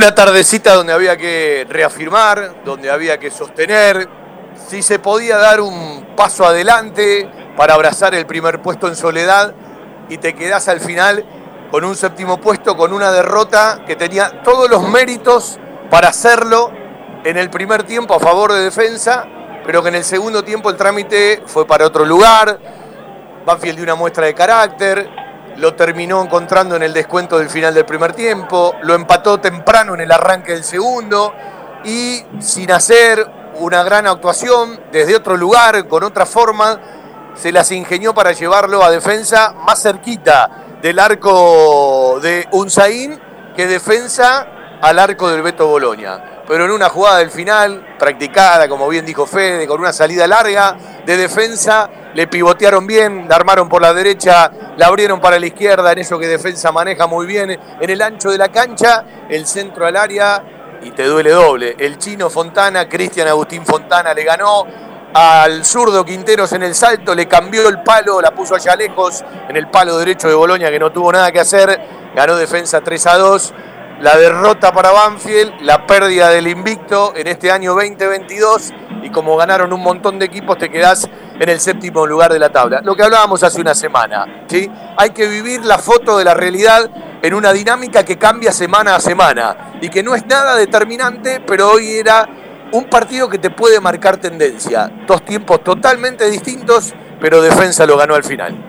Una tardecita donde había que reafirmar, donde había que sostener, si se podía dar un paso adelante para abrazar el primer puesto en soledad y te quedás al final con un séptimo puesto, con una derrota que tenía todos los méritos para hacerlo en el primer tiempo a favor de defensa, pero que en el segundo tiempo el trámite fue para otro lugar. Banfield dio una muestra de carácter, lo terminó encontrando en el descuento del final del primer tiempo, lo empató temprano en el arranque del segundo y sin hacer una gran actuación desde otro lugar, con otra forma, se las ingenió para llevarlo a defensa más cerquita del arco de Unzaín que defensa al arco del Beto Boloña. Pero en una jugada del final, practicada, como bien dijo Fede, con una salida larga de defensa, le pivotearon bien, la armaron por la derecha, la abrieron para la izquierda, en eso que defensa maneja muy bien, en el ancho de la cancha, el centro al área y te duele doble. El chino Fontana, Cristian Agustín Fontana le ganó al zurdo Quinteros en el salto, le cambió el palo, la puso allá lejos, en el palo derecho de Boloña que no tuvo nada que hacer, ganó defensa 3 a 2 la derrota para Banfield, la pérdida del invicto en este año 2022 y como ganaron un montón de equipos te quedás en el séptimo lugar de la tabla. Lo que hablábamos hace una semana, ¿sí? Hay que vivir la foto de la realidad en una dinámica que cambia semana a semana y que no es nada determinante, pero hoy era un partido que te puede marcar tendencia. Dos tiempos totalmente distintos, pero defensa lo ganó al final.